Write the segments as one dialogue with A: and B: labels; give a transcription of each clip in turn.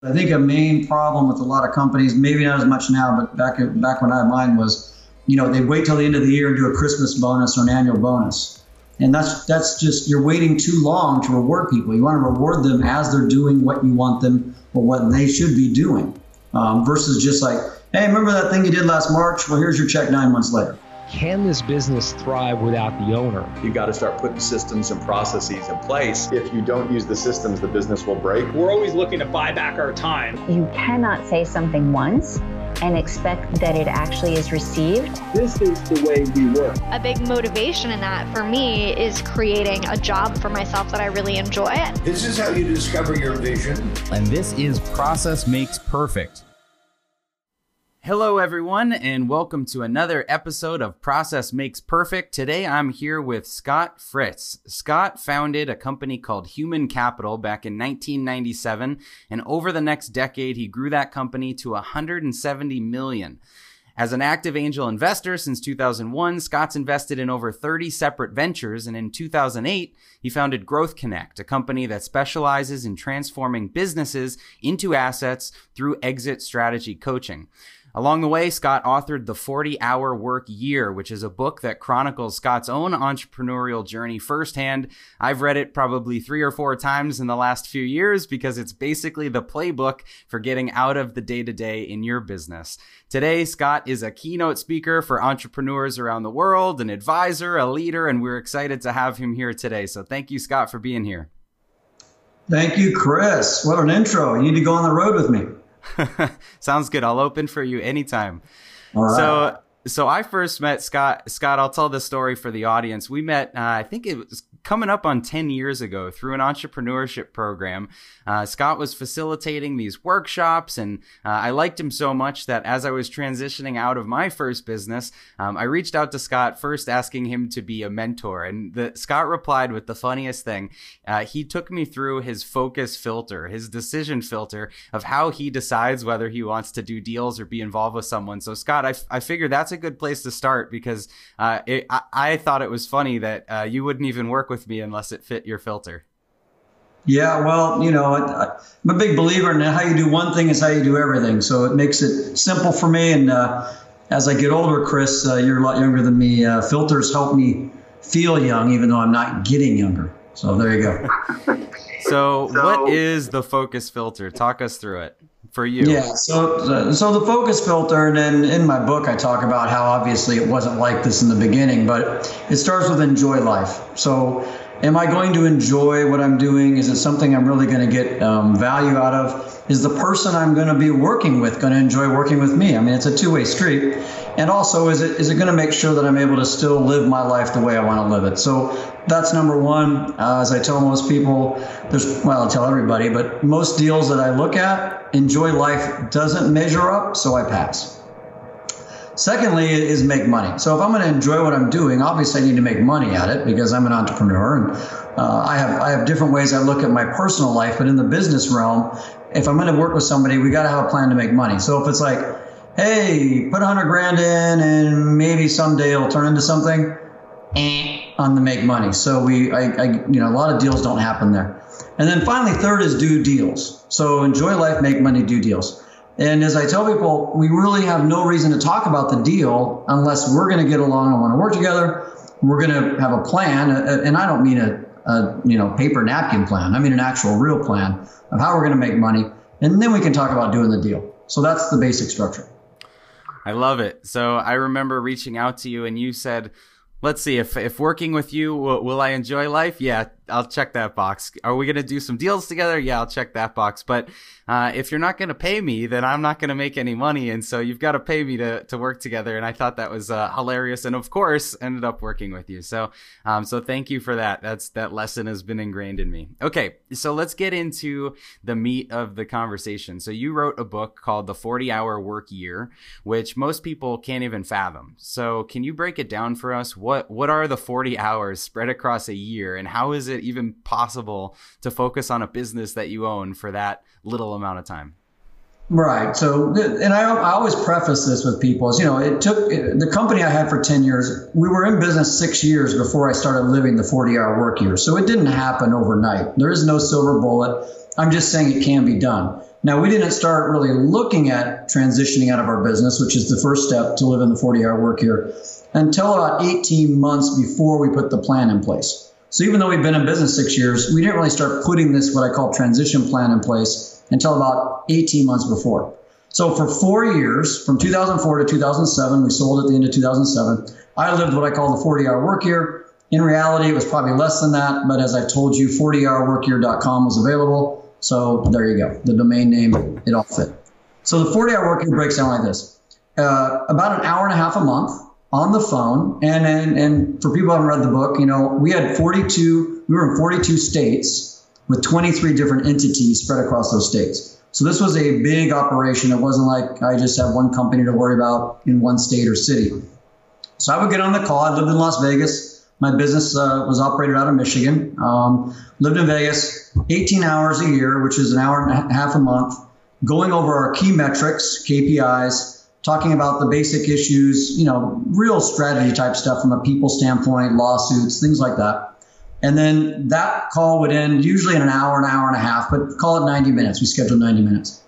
A: I think a main problem with a lot of companies, maybe not as much now, but back back when I had mine was, you know, they wait till the end of the year and do a Christmas bonus or an annual bonus, and that's that's just you're waiting too long to reward people. You want to reward them as they're doing what you want them or what they should be doing, um, versus just like, hey, remember that thing you did last March? Well, here's your check nine months later
B: can this business thrive without the owner?
C: You've got to start putting systems and processes in place.
D: If you don't use the systems, the business will break.
E: We're always looking to buy back our time.
F: You cannot say something once and expect that it actually is received.
G: This is the way we work.
H: A big motivation in that for me is creating a job for myself that I really enjoy.
I: This is how you discover your vision.
J: And this is Process Makes Perfect Hello, everyone, and welcome to another episode of Process Makes Perfect. Today I'm here with Scott Fritz. Scott founded a company called Human Capital back in 1997, and over the next decade, he grew that company to 170 million. As an active angel investor since 2001, Scott's invested in over 30 separate ventures, and in 2008, he founded Growth Connect, a company that specializes in transforming businesses into assets through exit strategy coaching. Along the way, Scott authored The 40 Hour Work Year, which is a book that chronicles Scott's own entrepreneurial journey firsthand. I've read it probably three or four times in the last few years because it's basically the playbook for getting out of the day to day in your business. Today, Scott is a keynote speaker for entrepreneurs around the world, an advisor, a leader, and we're excited to have him here today. So thank you, Scott, for being here.
A: Thank you, Chris. What an intro. You need to go on the road with me.
J: Sounds good. I'll open for you anytime. So so I first met Scott. Scott, I'll tell the story for the audience. We met, uh, I think it was coming up on 10 years ago through an entrepreneurship program. Uh, Scott was facilitating these workshops, and uh, I liked him so much that as I was transitioning out of my first business, um, I reached out to Scott first asking him to be a mentor. And the, Scott replied with the funniest thing. Uh, he took me through his focus filter, his decision filter of how he decides whether he wants to do deals or be involved with someone. So, Scott, I, I figured that's a good place to start because uh, it, I, I, thought it was funny that uh, you wouldn't even work with me unless it fit your filter.
A: Yeah, well, you know, I, am a big believer in how you do one thing is how you do everything. So it makes it simple for me. And uh, as I get older, Chris, uh, you're a lot younger than me. Uh, filters help me feel young, even though I'm not getting younger. So there you go.
J: so, so, what is the focus filter? Talk us through it for you.
A: Yeah. So, so the focus filter, and then in my book, I talk about how obviously it wasn't like this in the beginning, but it starts with enjoy life. So, am I going to enjoy what I'm doing? Is it something I'm really going to get um, value out of? Is the person I'm going to be working with going to enjoy working with me? I mean, it's a two-way street. And also, is it is it going to make sure that I'm able to still live my life the way I want to live it? So that's number one. Uh, as I tell most people, there's well, I tell everybody, but most deals that I look at, enjoy life doesn't measure up, so I pass. Secondly, is make money. So if I'm going to enjoy what I'm doing, obviously I need to make money at it because I'm an entrepreneur and uh, I have I have different ways I look at my personal life. But in the business realm, if I'm going to work with somebody, we got to have a plan to make money. So if it's like, hey, put a hundred grand in and maybe someday it'll turn into something, on the make money. So we, I, I, you know, a lot of deals don't happen there. And then finally, third is do deals. So enjoy life, make money, do deals. And as I tell people, we really have no reason to talk about the deal unless we're going to get along and want to work together. We're going to have a plan, and I don't mean a, a you know paper napkin plan. I mean an actual real plan of how we're going to make money, and then we can talk about doing the deal. So that's the basic structure.
J: I love it. So I remember reaching out to you, and you said, "Let's see if if working with you, will, will I enjoy life? Yeah, I'll check that box. Are we going to do some deals together? Yeah, I'll check that box. But uh, if you're not going to pay me, then I'm not going to make any money. And so you've got to pay me to, to work together. And I thought that was uh, hilarious. And of course, ended up working with you. So, um, so thank you for that. That's, that lesson has been ingrained in me. Okay. So let's get into the meat of the conversation. So you wrote a book called The 40 Hour Work Year, which most people can't even fathom. So can you break it down for us? What what are the 40 hours spread across a year and how is it it even possible to focus on a business that you own for that little amount of time?
A: Right. So, and I, I always preface this with people is, you know, it took the company I had for 10 years, we were in business six years before I started living the 40 hour work year. So it didn't happen overnight. There is no silver bullet. I'm just saying it can be done. Now, we didn't start really looking at transitioning out of our business, which is the first step to live in the 40 hour work year, until about 18 months before we put the plan in place. So even though we've been in business six years, we didn't really start putting this, what I call transition plan in place until about 18 months before. So for four years, from 2004 to 2007, we sold at the end of 2007. I lived what I call the 40 hour work year. In reality, it was probably less than that, but as I've told you, 40hourworkyear.com was available. So there you go. The domain name, it all fit. So the 40 hour work year breaks down like this. Uh, about an hour and a half a month on the phone. And, and, and for people who haven't read the book, you know, we had 42, we were in 42 states with 23 different entities spread across those states. So this was a big operation. It wasn't like I just have one company to worry about in one state or city. So I would get on the call. I lived in Las Vegas. My business uh, was operated out of Michigan. Um, lived in Vegas 18 hours a year, which is an hour and a half a month, going over our key metrics, KPIs, talking about the basic issues, you know, real strategy type stuff from a people standpoint, lawsuits, things like that. And then that call would end usually in an hour, an hour and a half, but call it 90 minutes. We scheduled 90 minutes.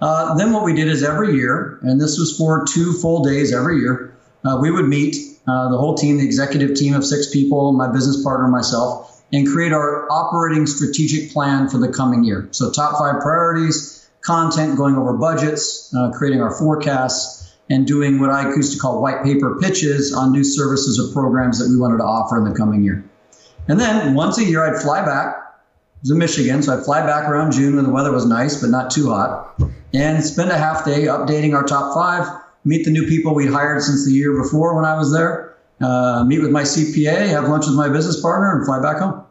A: Uh, then what we did is every year, and this was for two full days every year, uh, we would meet uh, the whole team, the executive team of six people, my business partner, myself, and create our operating strategic plan for the coming year. So top five priorities, content, going over budgets, uh, creating our forecasts, and doing what I used to call white paper pitches on new services or programs that we wanted to offer in the coming year. And then once a year, I'd fly back. It was in Michigan, so I'd fly back around June when the weather was nice, but not too hot, and spend a half day updating our top five, meet the new people we'd hired since the year before when I was there, uh, meet with my CPA, have lunch with my business partner, and fly back home.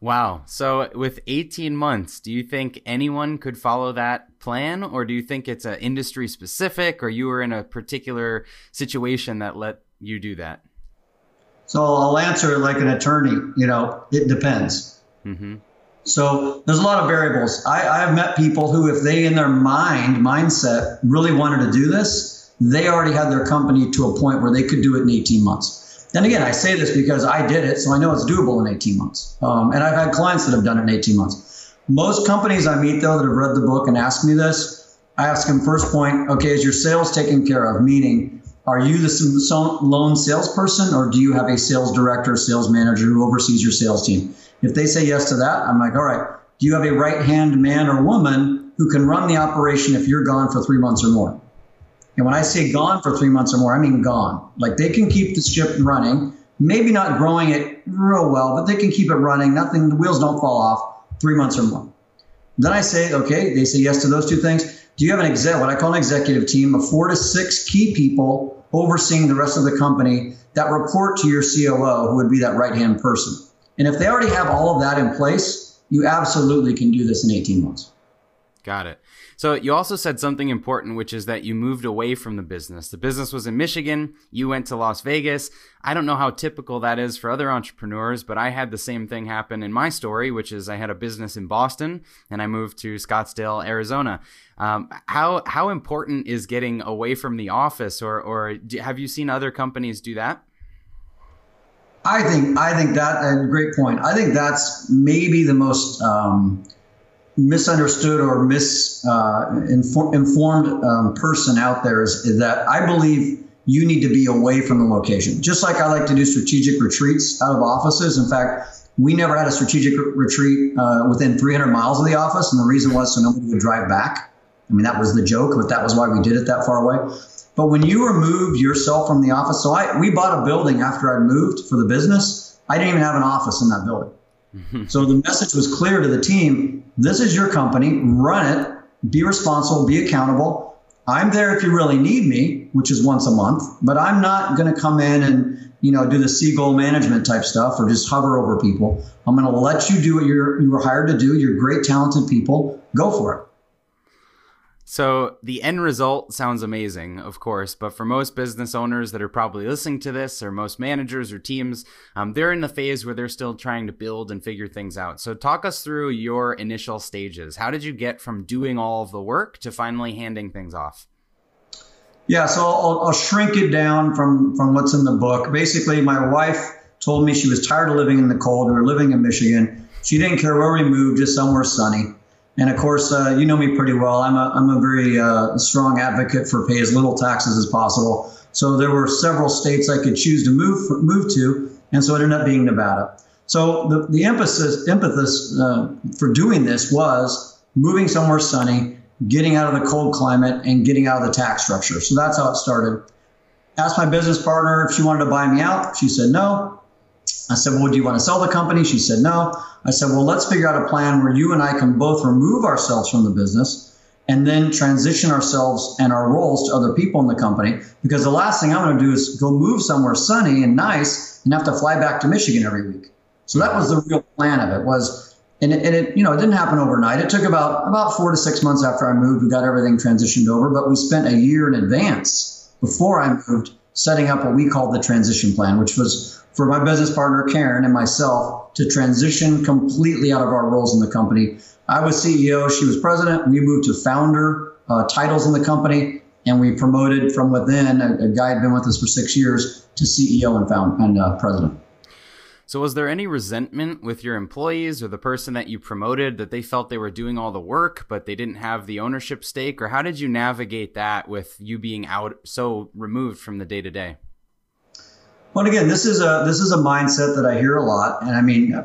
J: Wow. So, with 18 months, do you think anyone could follow that plan, or do you think it's a industry specific, or you were in a particular situation that let you do that?
A: So I'll answer it like an attorney. You know, it depends. Mm-hmm. So there's a lot of variables. I, I have met people who, if they in their mind mindset really wanted to do this, they already had their company to a point where they could do it in 18 months. And again, I say this because I did it, so I know it's doable in 18 months. Um, and I've had clients that have done it in 18 months. Most companies I meet, though, that have read the book and ask me this, I ask them first point, okay, is your sales taken care of? Meaning, are you the lone salesperson or do you have a sales director, sales manager who oversees your sales team? If they say yes to that, I'm like, all right, do you have a right hand man or woman who can run the operation if you're gone for three months or more? And when I say gone for three months or more, I mean gone. Like they can keep the ship running, maybe not growing it real well, but they can keep it running. Nothing, the wheels don't fall off three months or more. Then I say, okay, they say yes to those two things. Do you have an exec, what I call an executive team of four to six key people overseeing the rest of the company that report to your COO, who would be that right hand person. And if they already have all of that in place, you absolutely can do this in 18 months.
J: Got it. So you also said something important, which is that you moved away from the business. The business was in Michigan. You went to Las Vegas. I don't know how typical that is for other entrepreneurs, but I had the same thing happen in my story, which is I had a business in Boston and I moved to Scottsdale, Arizona. Um, how how important is getting away from the office, or or do, have you seen other companies do that?
A: I think I think that a great point. I think that's maybe the most um, misunderstood or misinformed uh, um, person out there is, is, that I believe you need to be away from the location. Just like I like to do strategic retreats out of offices. In fact, we never had a strategic retreat uh, within 300 miles of the office, and the reason was so nobody would drive back. I mean, that was the joke, but that was why we did it that far away. But when you removed yourself from the office, so I we bought a building after I moved for the business. I didn't even have an office in that building. Mm-hmm. So the message was clear to the team this is your company, run it, be responsible, be accountable. I'm there if you really need me, which is once a month, but I'm not going to come in and you know do the seagull management type stuff or just hover over people. I'm going to let you do what you're you were hired to do. You're great, talented people. Go for it.
J: So the end result sounds amazing, of course, but for most business owners that are probably listening to this, or most managers or teams, um, they're in the phase where they're still trying to build and figure things out. So talk us through your initial stages. How did you get from doing all of the work to finally handing things off?
A: Yeah, so I'll, I'll shrink it down from from what's in the book. Basically, my wife told me she was tired of living in the cold. We were living in Michigan. She didn't care where we moved, just somewhere sunny. And of course, uh, you know me pretty well. I'm a, I'm a very uh, strong advocate for pay as little taxes as possible. So there were several states I could choose to move move to, and so it ended up being Nevada. So the, the emphasis emphasis uh, for doing this was moving somewhere sunny, getting out of the cold climate, and getting out of the tax structure. So that's how it started. Asked my business partner if she wanted to buy me out. She said no. I said, Well, do you want to sell the company? She said no. I said, well, let's figure out a plan where you and I can both remove ourselves from the business and then transition ourselves and our roles to other people in the company. Because the last thing I'm going to do is go move somewhere sunny and nice and have to fly back to Michigan every week. So that was the real plan of it was, and it, and it, you know, it didn't happen overnight. It took about, about four to six months after I moved. We got everything transitioned over, but we spent a year in advance before I moved setting up what we called the transition plan, which was for my business partner, Karen, and myself to transition completely out of our roles in the company. I was CEO, she was president. We moved to founder uh, titles in the company, and we promoted from within. A, a, guy had been with us for six years to CEO and found and uh, president.
J: So, was there any resentment with your employees or the person that you promoted that they felt they were doing all the work, but they didn't have the ownership stake? Or how did you navigate that with you being out so removed from the day to day?
A: Well, again, this is a this is a mindset that I hear a lot, and I mean,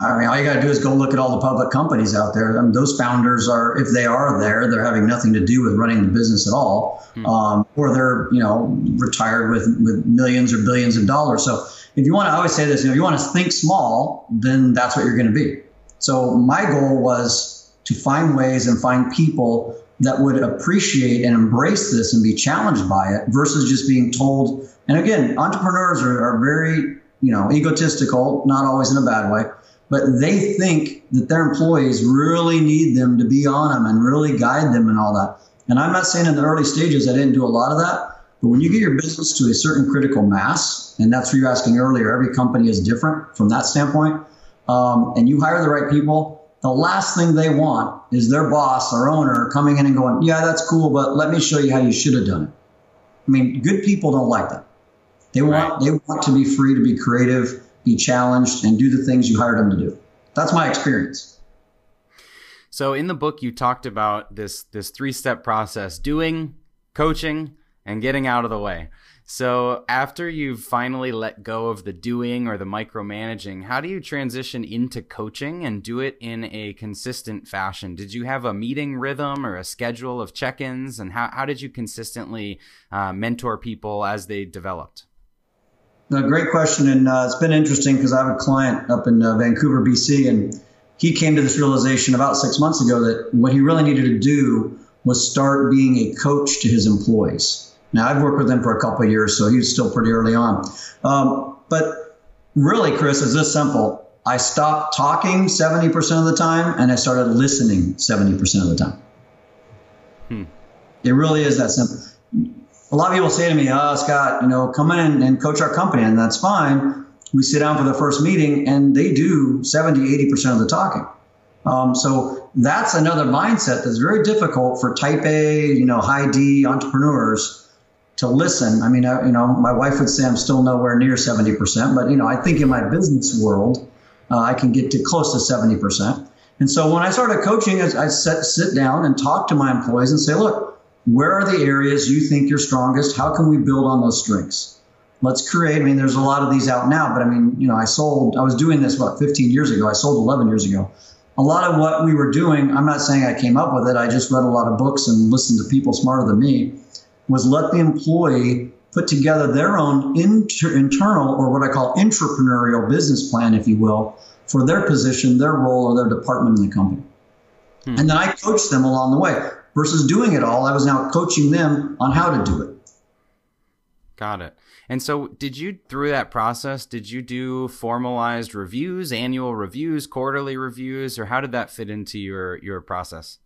A: I mean, all you got to do is go look at all the public companies out there. I mean, those founders are, if they are there, they're having nothing to do with running the business at all, hmm. um, or they're you know retired with with millions or billions of dollars. So if you want to, I always say this, you know, if you want to think small, then that's what you're going to be. So my goal was to find ways and find people that would appreciate and embrace this and be challenged by it versus just being told. And again, entrepreneurs are, are very, you know, egotistical, not always in a bad way but they think that their employees really need them to be on them and really guide them and all that. And I'm not saying in the early stages I didn't do a lot of that, but when you get your business to a certain critical mass, and that's what you're asking earlier, every company is different from that standpoint, um, and you hire the right people, the last thing they want is their boss or owner coming in and going, Yeah, that's cool, but let me show you how you should have done it. I mean, good people don't like that. They want right. they want to be free to be creative be challenged, and do the things you hired them to do. That's my experience.
J: So in the book, you talked about this this three step process: doing, coaching, and getting out of the way. So after you've finally let go of the doing or the micromanaging, how do you transition into coaching and do it in a consistent fashion? Did you have a meeting rhythm or a schedule of check-ins, and how how did you consistently uh, mentor people as they developed?
A: No, great question, and uh, it's been interesting because I have a client up in uh, Vancouver, BC, and he came to this realization about six months ago that what he really needed to do was start being a coach to his employees. Now, I've worked with him for a couple of years, so he was still pretty early on. Um, but really, Chris, is this simple. I stopped talking 70% of the time and I started listening 70% of the time. Hmm. It really is that simple a lot of people say to me, "Oh, Scott, you know, come in and coach our company," and that's fine. We sit down for the first meeting, and they do 70, 80 percent of the talking. Um, so that's another mindset that's very difficult for Type A, you know, high D entrepreneurs to listen. I mean, I, you know, my wife would say I'm still nowhere near 70 percent, but you know, I think in my business world, uh, I can get to close to 70 percent. And so when I started coaching, I sit, sit down and talk to my employees and say, look, where are the areas you think you're strongest? How can we build on those strengths? Let's create. I mean, there's a lot of these out now, but I mean, you know, I sold, I was doing this, what, 15 years ago? I sold 11 years ago. A lot of what we were doing, I'm not saying I came up with it, I just read a lot of books and listened to people smarter than me, was let the employee put together their own inter- internal or what I call entrepreneurial business plan, if you will, for their position, their role, or their department in the company. Hmm. And then I coach them along the way versus doing it all. I was now coaching them on how to do it.
J: Got it. And so, did you, through that process, did you do formalized reviews, annual reviews, quarterly reviews, or how did that fit into your, your process?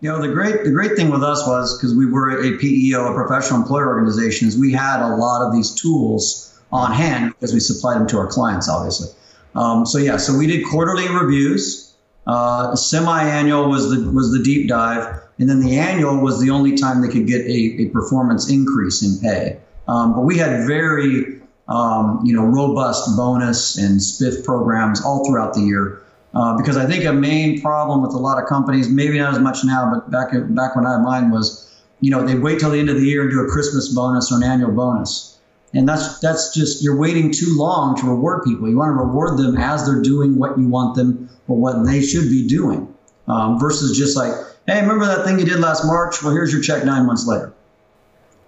A: You know, the great the great thing with us was because we were a PEO, a professional employer organization, is we had a lot of these tools on hand because we supplied them to our clients, obviously. Um, so yeah, so we did quarterly reviews. Uh, semi-annual was the was the deep dive, and then the annual was the only time they could get a, a performance increase in pay. Um, but we had very um, you know robust bonus and spiff programs all throughout the year. Uh, because I think a main problem with a lot of companies, maybe not as much now, but back back when I had mine was, you know, they wait till the end of the year and do a Christmas bonus or an annual bonus, and that's that's just you're waiting too long to reward people. You want to reward them as they're doing what you want them or what they should be doing, um, versus just like, hey, remember that thing you did last March? Well, here's your check nine months later.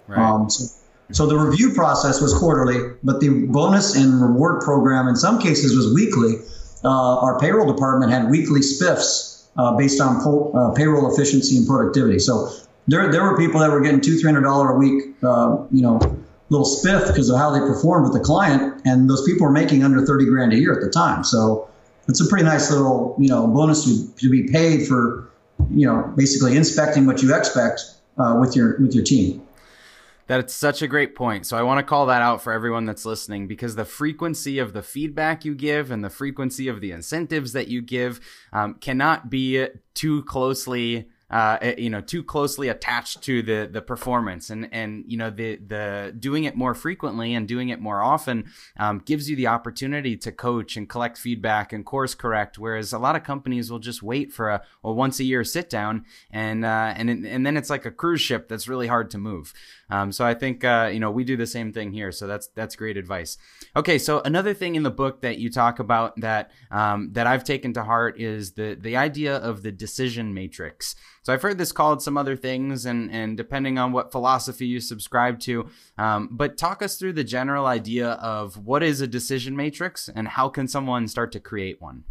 J: Right.
A: Um, so, so the review process was quarterly, but the bonus and reward program in some cases was weekly uh, our payroll department had weekly spiffs uh, based on po- uh, payroll efficiency and productivity. So there, there were people that were getting two, three hundred dollar a week, uh, you know, little spiff because of how they performed with the client, and those people were making under thirty grand a year at the time. So it's a pretty nice little, you know, bonus to, to be paid for, you know, basically inspecting what you expect uh, with your with your team.
J: That's such a great point. So I want to call that out for everyone that's listening because the frequency of the feedback you give and the frequency of the incentives that you give um, cannot be too closely uh, eh, you know, too closely attached to the the performance, and and you know the the doing it more frequently and doing it more often um, gives you the opportunity to coach and collect feedback and course correct. Whereas a lot of companies will just wait for a, a once a year sit down, and uh, and and then it's like a cruise ship that's really hard to move. Um, so I think uh, you know we do the same thing here. So that's that's great advice. Okay, so another thing in the book that you talk about that um, that I've taken to heart is the the idea of the decision matrix. So I've heard this called some other things, and and depending on what philosophy you subscribe to, um, but talk us through the general idea of what is a decision matrix and how can someone start to create one.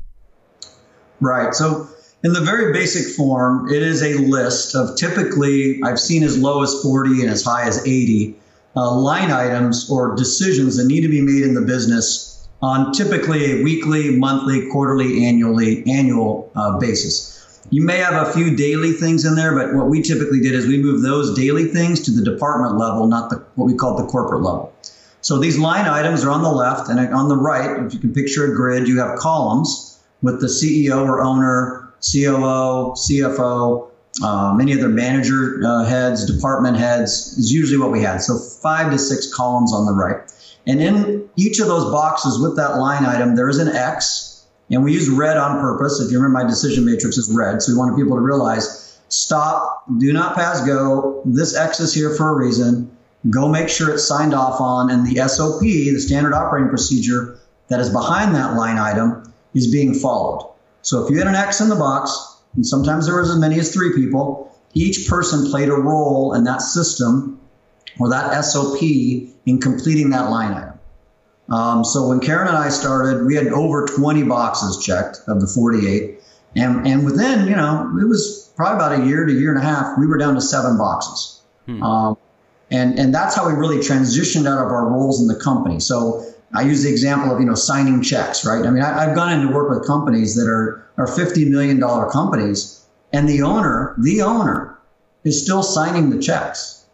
A: Right. So in the very basic form, it is a list of typically I've seen as low as 40 and as high as 80 uh, line items or decisions that need to be made in the business on typically a weekly, monthly, quarterly, annually, annual uh, basis. You may have a few daily things in there, but what we typically did is we moved those daily things to the department level, not the what we call the corporate level. So these line items are on the left, and on the right, if you can picture a grid, you have columns with the CEO or owner, COO, CFO, uh, many other manager uh, heads, department heads is usually what we had. So five to six columns on the right. And in each of those boxes with that line item, there is an X and we use red on purpose. If you remember, my decision matrix is red. So we wanted people to realize stop, do not pass go. This X is here for a reason. Go make sure it's signed off on. And the SOP, the standard operating procedure that is behind that line item, is being followed. So if you had an X in the box, and sometimes there was as many as three people, each person played a role in that system or that SOP in completing that line item. Um, so when Karen and I started, we had over 20 boxes checked of the 48. And, and within, you know, it was probably about a year to a year and a half, we were down to seven boxes. Hmm. Um, and, and that's how we really transitioned out of our roles in the company. So I use the example of, you know, signing checks, right? I mean, I, have gone into work with companies that are, are $50 million companies and the owner, the owner is still signing the checks.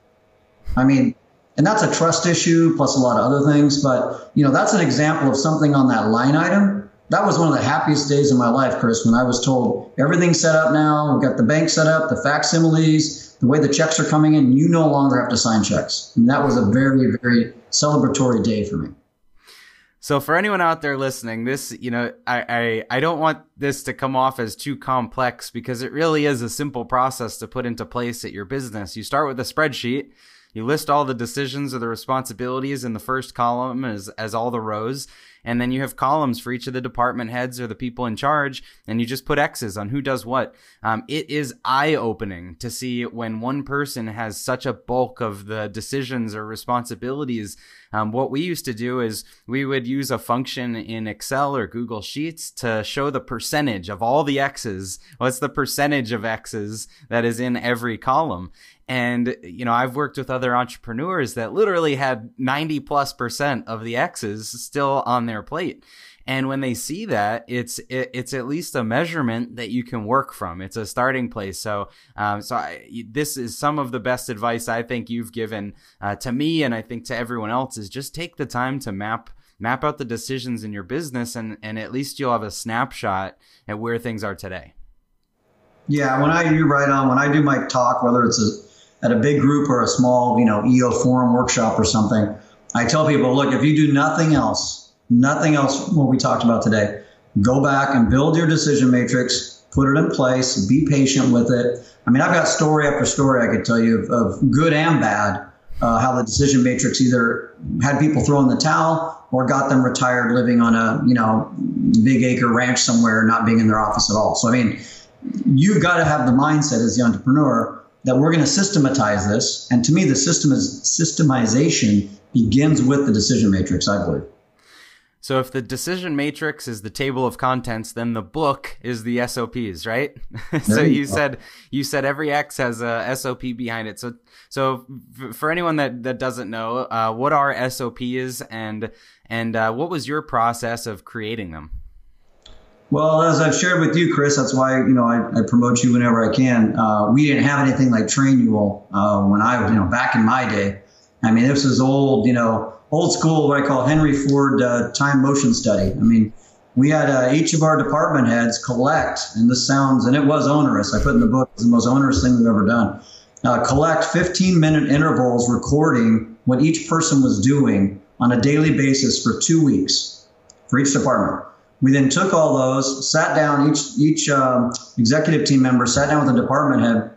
A: I mean, and that's a trust issue plus a lot of other things. But you know, that's an example of something on that line item. That was one of the happiest days of my life, Chris, when I was told everything's set up now. We've got the bank set up, the facsimiles, the way the checks are coming in. You no longer have to sign checks. I mean, that was a very, very celebratory day for me.
J: So for anyone out there listening, this, you know, I, I, I don't want this to come off as too complex because it really is a simple process to put into place at your business. You start with a spreadsheet you list all the decisions or the responsibilities in the first column as, as all the rows. And then you have columns for each of the department heads or the people in charge, and you just put X's on who does what. Um, it is eye opening to see when one person has such a bulk of the decisions or responsibilities. Um, what we used to do is we would use a function in Excel or Google Sheets to show the percentage of all the X's. What's the percentage of X's that is in every column? And, you know, I've worked with other entrepreneurs that literally had 90 plus percent of the X's still on their plate. And when they see that, it's it, it's at least a measurement that you can work from. It's a starting place. So um, so I, this is some of the best advice I think you've given uh, to me, and I think to everyone else is just take the time to map map out the decisions in your business, and and at least you'll have a snapshot at where things are today.
A: Yeah, when I do right on when I do my talk, whether it's a, at a big group or a small, you know, EO forum workshop or something, I tell people, look, if you do nothing else, nothing else what we talked about today, go back and build your decision matrix, put it in place, be patient with it. I mean, I've got story after story I could tell you of, of good and bad, uh, how the decision matrix either had people throw in the towel or got them retired living on a, you know, big acre ranch somewhere, not being in their office at all. So, I mean, you've got to have the mindset as the entrepreneur that we're going to systematize this. And to me, the system is systemization begins with the decision matrix, I believe.
J: So if the decision matrix is the table of contents, then the book is the SOPs, right? so you, you said you said every X has a SOP behind it. So so for anyone that that doesn't know, uh, what are SOPs and and uh, what was your process of creating them?
A: Well, as I've shared with you, Chris, that's why you know I, I promote you whenever I can. Uh, we didn't have anything like Trainual uh, when I, you know, back in my day. I mean, this is old, you know, old school, what I call Henry Ford uh, time motion study. I mean, we had uh, each of our department heads collect, and this sounds, and it was onerous. I put in the book, it's the most onerous thing we've ever done. Uh, collect 15 minute intervals recording what each person was doing on a daily basis for two weeks for each department. We then took all those, sat down, each each um, executive team member sat down with the department head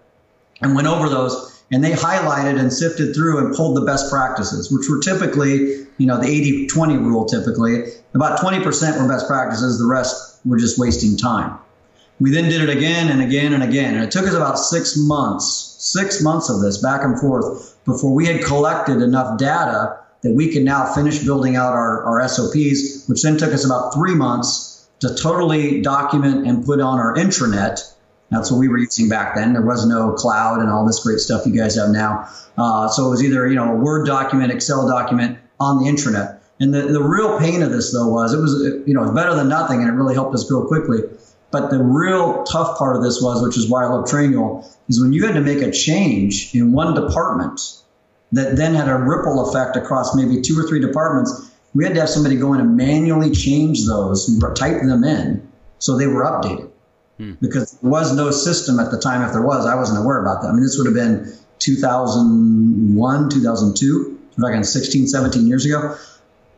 A: and went over those, and they highlighted and sifted through and pulled the best practices, which were typically, you know, the 80-20 rule typically. About 20% were best practices, the rest were just wasting time. We then did it again and again and again, and it took us about six months, six months of this back and forth before we had collected enough data that we can now finish building out our, our SOPs, which then took us about three months to totally document and put on our intranet. That's what we were using back then. There was no cloud and all this great stuff you guys have now. Uh, so it was either you know a Word document, Excel document on the intranet. And the, the real pain of this though was it was you know better than nothing, and it really helped us grow quickly. But the real tough part of this was, which is why I love Trainual, is when you had to make a change in one department that then had a ripple effect across maybe two or three departments. We had to have somebody go in and manually change those, type them in so they were updated. Hmm. Because there was no system at the time. If there was, I wasn't aware about that. I mean, this would have been 2001, 2002, we're talking 16, 17 years ago.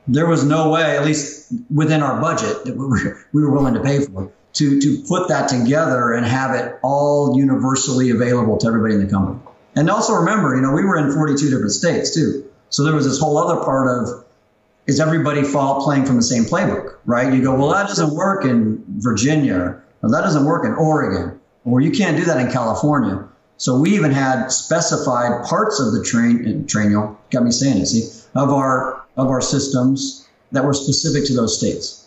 A: There was no way, at least within our budget, that we were, we were willing to pay for to, to put that together and have it all universally available to everybody in the company. And also remember, you know, we were in 42 different states too. So there was this whole other part of is everybody fall playing from the same playbook, right? You go, well, that doesn't work in Virginia, or that doesn't work in Oregon, or you can't do that in California. So we even had specified parts of the train, eh, Trainual, got me saying it, see, of our of our systems that were specific to those states.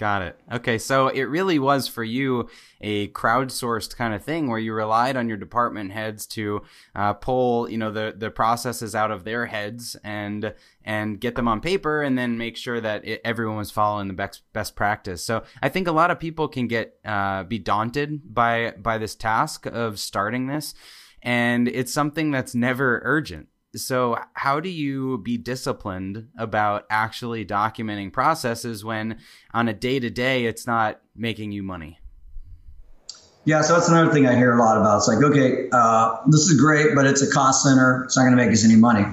J: Got it. Okay, so it really was for you a crowdsourced kind of thing where you relied on your department heads to uh, pull, you know, the the processes out of their heads and and get them on paper, and then make sure that it, everyone was following the best best practice. So I think a lot of people can get uh, be daunted by by this task of starting this, and it's something that's never urgent so how do you be disciplined about actually documenting processes when on a day to day it's not making you money?
A: Yeah so that's another thing i hear a lot about. It's like okay uh, this is great but it's a cost center. It's not going to make us any money.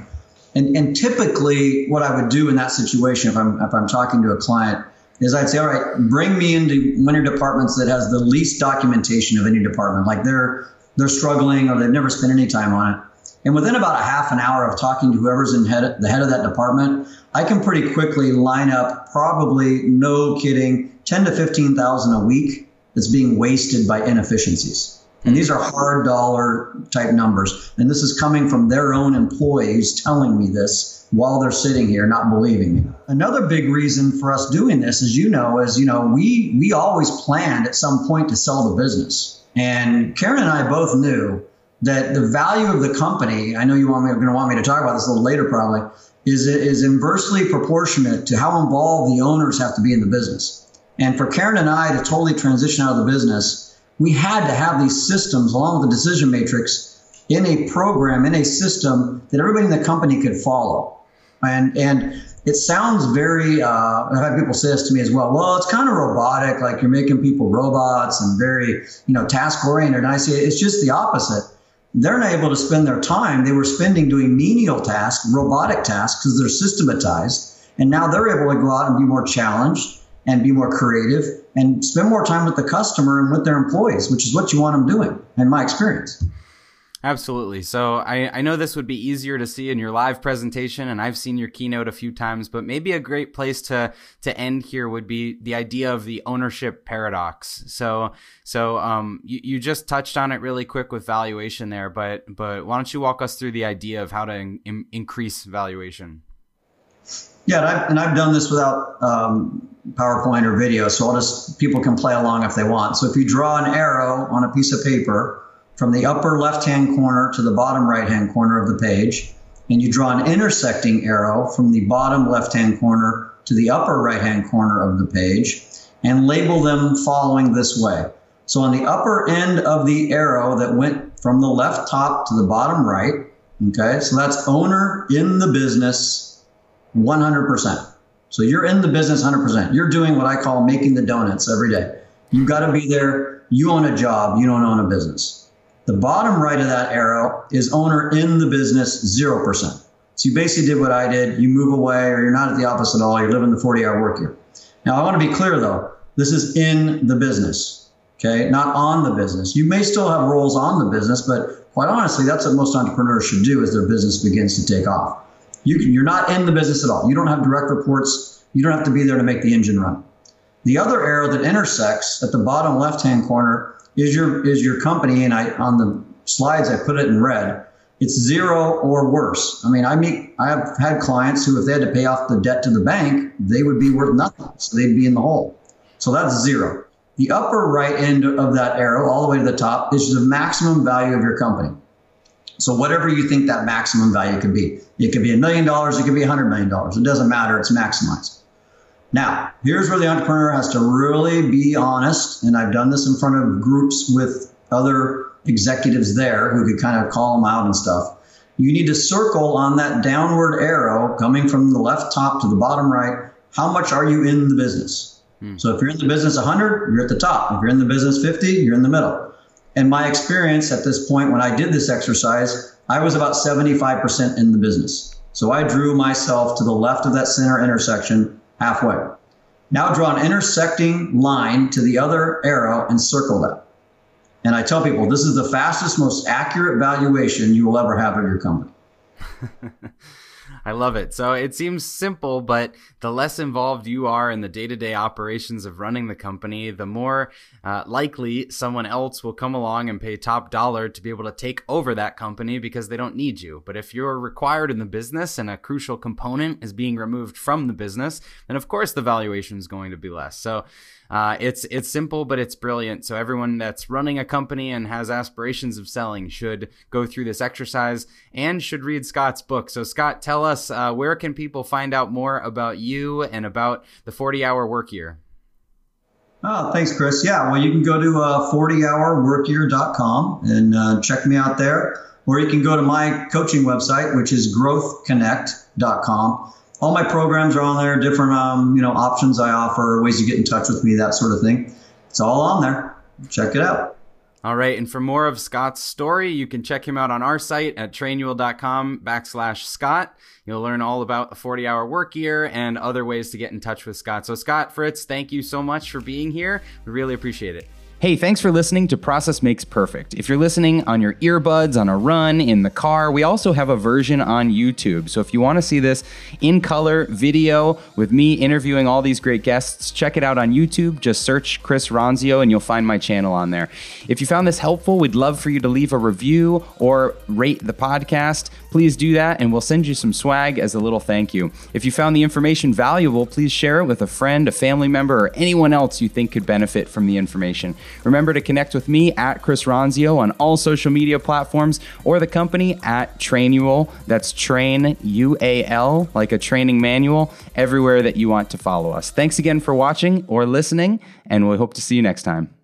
A: And, and typically what i would do in that situation if i'm if i'm talking to a client is i'd say all right bring me into one of your departments that has the least documentation of any department. Like they're they're struggling or they've never spent any time on it and within about a half an hour of talking to whoever's in head, the head of that department, I can pretty quickly line up probably no kidding 10 to 15,000 a week that's being wasted by inefficiencies. And these are hard dollar type numbers. And this is coming from their own employees telling me this while they're sitting here not believing me. Another big reason for us doing this, as you know, is you know, we we always planned at some point to sell the business. And Karen and I both knew that the value of the company, I know you want me, are going to want me to talk about this a little later probably, is is inversely proportionate to how involved the owners have to be in the business. And for Karen and I to totally transition out of the business, we had to have these systems along with the decision matrix in a program, in a system that everybody in the company could follow. And and it sounds very. Uh, I've had people say this to me as well. Well, it's kind of robotic, like you're making people robots and very, you know, task oriented. And I say it's just the opposite. They're not able to spend their time. They were spending doing menial tasks, robotic tasks, because they're systematized. And now they're able to go out and be more challenged and be more creative and spend more time with the customer and with their employees, which is what you want them doing, in my experience.
J: Absolutely. So I, I know this would be easier to see in your live presentation, and I've seen your keynote a few times, but maybe a great place to to end here would be the idea of the ownership paradox. So so um, you, you just touched on it really quick with valuation there, but but why don't you walk us through the idea of how to in, increase valuation?
A: Yeah, and I've, and I've done this without um, PowerPoint or video, so I'll just people can play along if they want. So if you draw an arrow on a piece of paper from the upper left-hand corner to the bottom right-hand corner of the page, and you draw an intersecting arrow from the bottom left-hand corner to the upper right-hand corner of the page, and label them following this way. So on the upper end of the arrow that went from the left top to the bottom right, okay, so that's owner in the business 100%. So you're in the business 100%. You're doing what I call making the donuts every day. You've got to be there. You own a job. You don't own a business. The bottom right of that arrow is owner in the business 0%. So you basically did what I did. You move away or you're not at the office at all. You're living the 40 hour work year. Now, I want to be clear though. This is in the business, okay? Not on the business. You may still have roles on the business, but quite honestly, that's what most entrepreneurs should do as their business begins to take off. You can, you're not in the business at all. You don't have direct reports. You don't have to be there to make the engine run. The other arrow that intersects at the bottom left-hand corner is your is your company, and I on the slides I put it in red. It's zero or worse. I mean, I meet I have had clients who, if they had to pay off the debt to the bank, they would be worth nothing. So they'd be in the hole. So that's zero. The upper right end of that arrow, all the way to the top, is the maximum value of your company. So whatever you think that maximum value could be, it could be a million dollars, it could be a hundred million dollars. It doesn't matter. It's maximized. Now, here's where the entrepreneur has to really be honest. And I've done this in front of groups with other executives there who could kind of call them out and stuff. You need to circle on that downward arrow coming from the left top to the bottom right. How much are you in the business? Hmm. So if you're in the business 100, you're at the top. If you're in the business 50, you're in the middle. And my experience at this point, when I did this exercise, I was about 75% in the business. So I drew myself to the left of that center intersection halfway. Now draw an intersecting line to the other arrow and circle that. And I tell people this is the fastest, most accurate valuation you will ever have of your company.
J: I love it. So it seems simple, but the less involved you are in the day to day operations of running the company, the more uh, likely someone else will come along and pay top dollar to be able to take over that company because they don't need you. But if you're required in the business and a crucial component is being removed from the business, then of course the valuation is going to be less. So uh, it's it's simple, but it's brilliant. So everyone that's running a company and has aspirations of selling should go through this exercise and should read Scott's book. So Scott, tell us uh, where can people find out more about you and about the 40 hour work year.
A: Oh, thanks, Chris. Yeah, well, you can go to uh, 40hourworkyear.com and uh, check me out there. Or you can go to my coaching website, which is growthconnect.com all my programs are on there, different um, you know options I offer, ways to get in touch with me, that sort of thing. It's all on there. Check it out.
J: All right, and for more of Scott's story, you can check him out on our site at trainual.com backslash Scott. You'll learn all about the 40 hour work year and other ways to get in touch with Scott. So, Scott Fritz, thank you so much for being here. We really appreciate it. Hey, thanks for listening to Process Makes Perfect. If you're listening on your earbuds, on a run, in the car, we also have a version on YouTube. So if you want to see this in color video with me interviewing all these great guests, check it out on YouTube. Just search Chris Ronzio and you'll find my channel on there. If you found this helpful, we'd love for you to leave a review or rate the podcast. Please do that and we'll send you some swag as a little thank you. If you found the information valuable, please share it with a friend, a family member, or anyone else you think could benefit from the information. Remember to connect with me at Chris Ronzio on all social media platforms or the company at Trainual. That's Train U A L, like a training manual, everywhere that you want to follow us. Thanks again for watching or listening, and we hope to see you next time.